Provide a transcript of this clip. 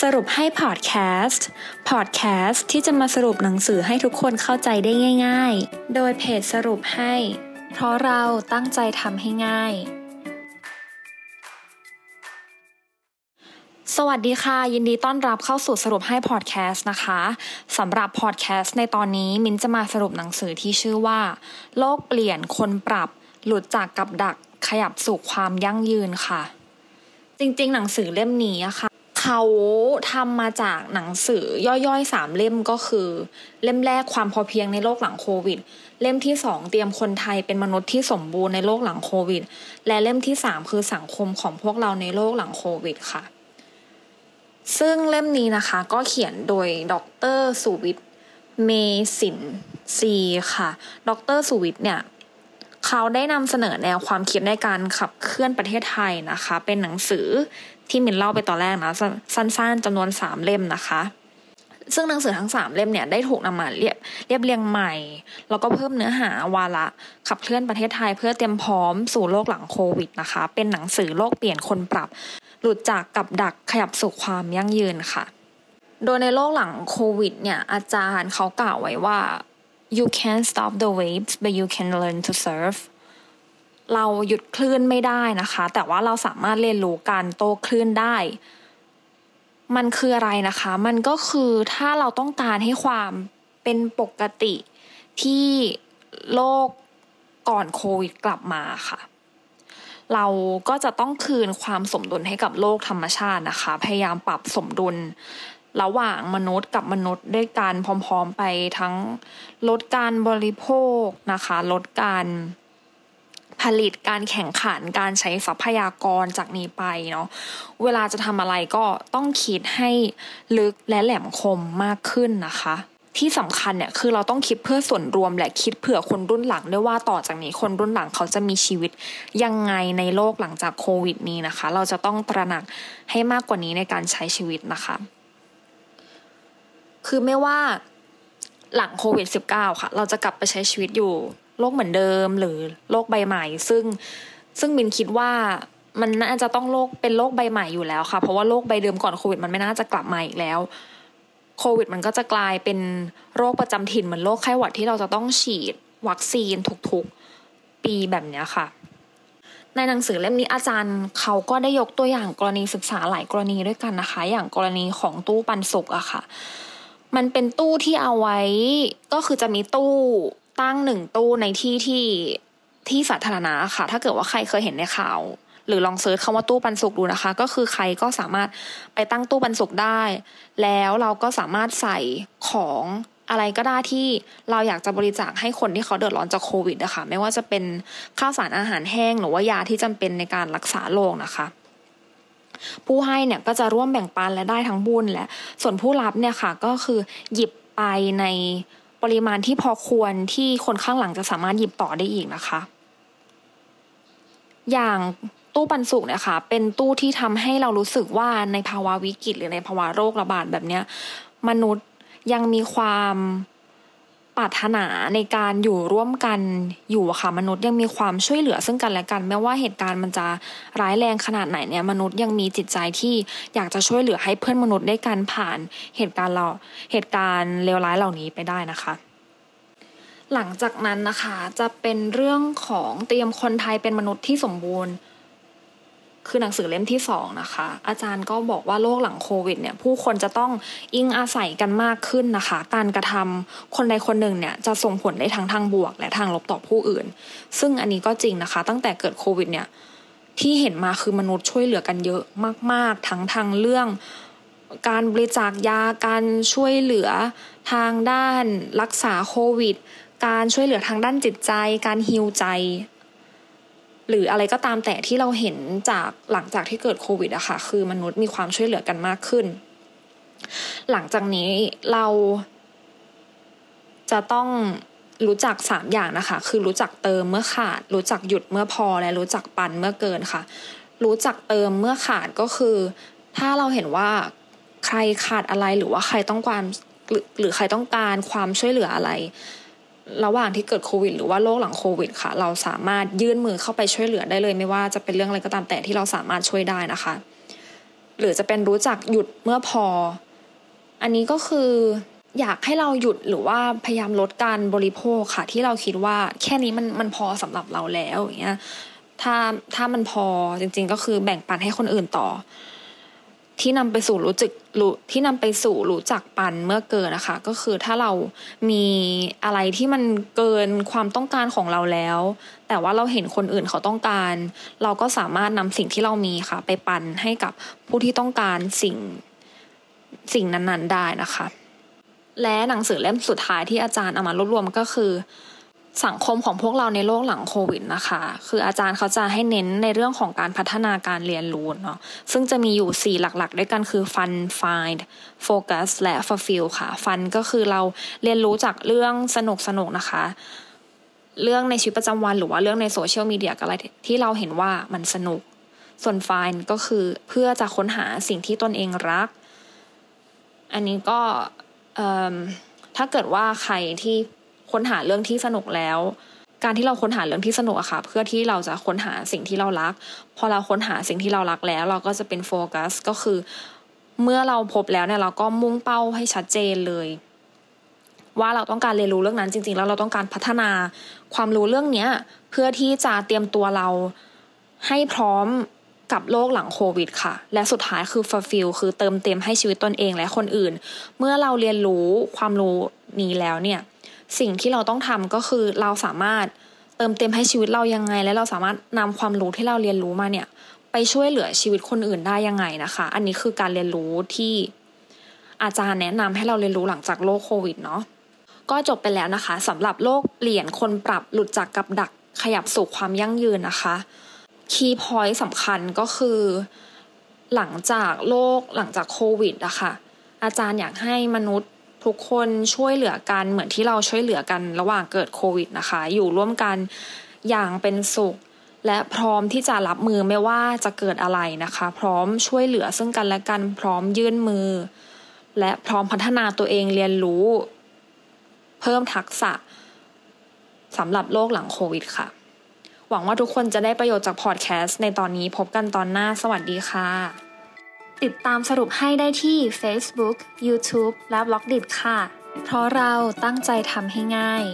สรุปให้พอดแคสต์ พอดแคสต์ที่จะมาสรุปหนังสือให้ทุกคนเข้าใจได้ง่าย ๆ โดยเพจสรุปให้ เพราะเราตั้งใจทำให้ง่าย สวัสดีค่ะ ยินดีต้อนรับเข้าสู่สรุปให้พอดแคสต์นะคะสำหรับพอดแคสต์ในตอนนี้มินจะมาสรุปหนังสือที่ชื่อว่า โลกเปลี่ยนคนปรับ หลุดจากกับดักขยับสู่ความยั่งยืนค่ะ จริงๆ หนังสือเล่มนี้อะค่ะ เขาทำมาจากหนังสือย่อยๆสามเล่มก็คือ เล่มแรกความพอเพียงในโลกหลังโควิด เล่มที่สองเตรียมคนไทยเป็นมนุษย์ที่สมบูรณ์ในโลกหลังโควิด และเล่มที่สามคือสังคมของพวกเราในโลกหลังโควิดค่ะ ซึ่งเล่มนี้นะคะก็เขียนโดยดรสุวิทย์เมสินซีค่ะ ดรสุวิทย์เนี่ย เขาได้นำเสนอแนวความคิดในการขับเคลื่อนประเทศไทยนะคะ เป็นหนังสือที่มินเล่าไปตอนแรกนะ สั้นๆจำนวนสามเล่มนะคะ ซึ่งหนังสือทั้งสามเล่มเนี่ยได้ถูกนำมาเรียบเรียบเรียงใหม่ แล้วก็เพิ่มเนื้อหาวาระขับเคลื่อนประเทศไทยเพื่อเตรียมพร้อมสู่โลกหลังโควิดนะคะ เป็นหนังสือโลกเปลี่ยนคนปรับ หลุดจากกับดักขยับสู่ความยั่งยืนค่ะ โดยในโลกหลังโควิดเนี่ยอาจารย์เขากล่าวไว้ว่า you can't stop the waves but you can learn to surf เราหยุดคลื่นไม่ได้นะคะ แต่ว่าเราสามารถเรียนรู้การโต้คลื่นได้ มันคืออะไรนะคะ มันก็คือถ้าเราต้องการให้ความเป็นปกติที่โลกก่อนโควิดกลับมาค่ะ เราก็จะต้องคืนความสมดุลให้กับโลกธรรมชาตินะคะ พยายามปรับสมดุล ระหว่างมนุษย์กับมนุษย์ด้วยการพร้อมๆไปทั้งลดการบริโภคนะคะลดการผลิตการแข่งขันการใช้ทรัพยากรจากนี้ไปเนาะเวลาจะทำอะไรก็ต้องคิดให้ลึกและแหลมคมมากขึ้นนะคะ ที่สำคัญเนี่ยคือเราต้องคิดเพื่อส่วนรวมและคิดเผื่อคนรุ่นหลังด้วยว่าต่อจากนี้คนรุ่นหลังเขาจะมีชีวิตยังไงในโลกหลังจากโควิดนี้นะคะ เราจะต้องตระหนักให้มากกว่านี้ในการใช้ชีวิตนะคะ คือไม่ว่าหลังโควิด -19 ค่ะ เราจะกลับไปใช้ชีวิตอยู่โลกเหมือนเดิมหรือโลกใบใหม่ ซึ่งซึ่งมินคิดว่ามันน่าจะต้องโลกเป็นโลกใบใหม่อยู่แล้วค่ะ เพราะว่าโลกใบเดิมก่อนโควิดมันไม่น่าจะกลับมาอีกแล้วโควิด มันก็จะกลายเป็นโรคประจำถิ่นเหมือนโรคไข้หวัดที่เราจะต้องฉีดวัคซีนทุกๆปีแบบนี้ค่ะ ในหนังสือเล่มนี้อาจารย์เขาก็ได้ยกตัวอย่างกรณีศึกษาหลายกรณีด้วยกันนะคะ อย่างกรณีของตู้ปันสุกอะค่ะ มันเป็นตู้ที่เอาไว้ ก็คือจะมีตู้ตั้งหนึ่งตู้ในที่ที่ที่สาธารณะค่ะ ถ้าเกิดว่าใครเคยเห็นในข่าว หรือลองเซิร์ชคำว่าตู้ปันสุกดูนะคะ ก็คือใครก็สามารถไปตั้งตู้ปันสุกได้ แล้วเราก็สามารถใส่ของอะไรก็ได้ที่เราอยากจะบริจาคให้คนที่เขาเดือดร้อนจากโควิดนะคะไม่ว่าจะเป็นข้าวสารอาหารแห้งหรือว่ายาที่จำเป็นในการรักษาโรคนะคะ ผู้ให้เนี่ยก็จะร่วมแบ่งปันและได้ทั้งบุญและ ส่วนผู้รับเนี่ยค่ะก็คือหยิบไปในปริมาณที่พอควรที่คนข้างหลังจะสามารถหยิบต่อได้อีกนะคะ อย่างตู้ปันสุกเนี่ยค่ะเป็นตู้ที่ทำให้เรารู้สึกว่าในภาวะวิกฤตหรือในภาวะโรคระบาดแบบเนี้ยมนุษย์ยังมีความ ปรารถนาในการอยู่ร่วมกันอยู่ค่ะมนุษย์ยังมีความช่วยเหลือซึ่งกันและกันไม่ว่าเหตุการณ์มันจะร้ายแรงขนาดไหนเนี่ยมนุษย์ยังมีจิตใจที่อยากจะช่วยเหลือให้เพื่อนมนุษย์ได้การผ่านเหตุการณ์เราเหตุการณ์เลวร้ายเหล่านี้ไปได้นะคะหลังจากนั้นนะคะจะเป็นเรื่องของเตรียมคนไทยเป็นมนุษย์ที่สมบูรณ์ คือหนังสือเล่มที่สองนะคะ อาจารย์ก็บอกว่าโลกหลังโควิดเนี่ยผู้คนจะต้องอิงอาศัยกันมากขึ้นนะคะ การกระทำคนใดคนหนึ่งเนี่ยจะส่งผลได้ทั้งทางบวก และทางลบต่อผู้อื่น ซึ่งอันนี้ก็จริงนะคะ ตั้งแต่เกิดโควิดเนี่ยที่เห็นมาคือมนุษย์ช่วยเหลือกันเยอะมาก ๆ ทั้งทางเรื่องการบริจาคยาการช่วยเหลือทางด้านรักษาโควิด การช่วยเหลือทางด้านจิตใจ การฮิวใจ หรืออะไรก็ตามแต่ที่เราเห็นจากหลังจากที่เกิดโควิดอะค่ะคือมนุษย์มีความช่วยเหลือกันมากขึ้น หลังจากนี้เราจะต้องรู้จักสามอย่างนะคะ คือรู้จักเติมเมื่อขาด รู้จักหยุดเมื่อพอและรู้จักปันเมื่อเกินค่ะ รู้จักเติมเมื่อขาดก็คือ ถ้าเราเห็นว่าใครขาดอะไรหรือว่าใครต้องการหรือหรือใครต้องการความช่วยเหลืออะไร ระหว่างที่เกิดโควิด หรือว่าโรคหลังโควิดค่ะ เราสามารถยื่นมือเข้าไปช่วยเหลือได้เลย ไม่ว่าจะเป็นเรื่องอะไรก็ตามแต่ที่เราสามารถช่วยได้นะคะ หรือจะเป็นรู้จักหยุดเมื่อพอ อันนี้ก็คืออยากให้เราหยุดหรือว่าพยายามลดการบริโภคค่ะ ที่เราคิดว่าแค่นี้มันมันพอสำหรับเราแล้วอย่างเงี้ยถ้าถ้ามันพอจริง ๆ ก็คือแบ่งปันให้คนอื่นต่อ ที่นำไปสู่รู้จักรู้ที่นำไปสู่รู้จักปันเมื่อเกินนะคะ ก็คือถ้าเรามีอะไรที่มันเกินความต้องการของเราแล้ว แต่ว่าเราเห็นคนอื่นเขาต้องการ เราก็สามารถนำสิ่งที่เรามีค่ะ ไปปันให้กับผู้ที่ต้องการสิ่งสิ่งนั้นๆได้นะคะ และหนังสือเล่มสุดท้ายที่อาจารย์เอามารวบรวมก็คือ สังคมของพวกเราในโลกหลังโควิดนะคะ คืออาจารย์เขาจะให้เน้นในเรื่องของการพัฒนาการเรียนรู้เนาะซึ่งจะมีอยู่ 4 หลักๆ ด้วยกันคือ fun find focus และ fulfill ค่ะ fun ก็คือเราเรียนรู้จากเรื่องสนุกสนุกนะคะ เรื่องในชีวิตประจำวันหรือว่าเรื่องในโซเชียลมีเดียอะไรที่เราเห็นว่ามันสนุก ส่วน find ก็คือเพื่อจะค้นหาสิ่งที่ตนเองรัก อันนี้ก็ถ้าเกิดว่าใครที่ ค้นหาเรื่องที่สนุกแล้ว การที่เราค้นหาเรื่องที่สนุกอะค่ะ เพื่อที่เราจะค้นหาสิ่งที่เรารัก พอเราค้นหาสิ่งที่เรารักแล้ว เราก็จะเป็นโฟกัสก็คือ เมื่อเราพบแล้วเนี่ยเราก็มุ่งเป้าให้ชัดเจนเลยว่าเราต้องการเรียนรู้เรื่องนั้นจริงๆ แล้วเราต้องการพัฒนาความรู้เรื่องเนี้ย เพื่อที่จะเตรียมตัวเราให้พร้อมกับโลกหลังโควิดค่ะ และสุดท้ายคือ fulfill คือเติมเต็มให้ชีวิตตนเองและคนอื่น เมื่อเราเรียนรู้ความรู้นี้แล้วเนี่ย สิ่งที่เราต้องทำก็คือเราสามารถเติมเต็มให้ชีวิตเรายังไง และเราสามารถนำความรู้ที่เราเรียนรู้มาเนี่ย ไปช่วยเหลือชีวิตคนอื่นได้ยังไงนะคะ อันนี้คือการเรียนรู้ที่อาจารย์แนะนำให้เราเรียนรู้หลังจากโลกโควิดเนาะก็จบไปแล้วนะคะสำหรับโลกเปลี่ยนคนปรับหลุดจากกับดักขยับสู่ความยั่งยืนนะคะคีย์พอยต์สำคัญก็คือ หลังจากโลกหลังจากโควิดอะค่ะอาจารย์อยากให้มนุษย์ ทุกคนช่วยเหลือกันเหมือนที่เราช่วยเหลือกันระหว่างเกิดโควิดนะคะ อยู่ร่วมกันอย่างเป็นสุข และพร้อมที่จะรับมือไม่ว่าจะเกิดอะไรนะคะ พร้อมช่วยเหลือซึ่งกันและกันพร้อมยื่นมือ และพร้อมพัฒนาตัวเองเรียนรู้ เพิ่มทักษะสำหรับโลกหลังโควิดค่ะ หวังว่าทุกคนจะได้ประโยชน์จากพอดแคสต์ในตอนนี้พบกันตอนหน้าสวัสดีค่ะ ติดตามสรุปให้ได้ที่ Facebook, YouTube และ b ล็อกดิค่ะ เพราะเราตั้งใจทำให้ง่าย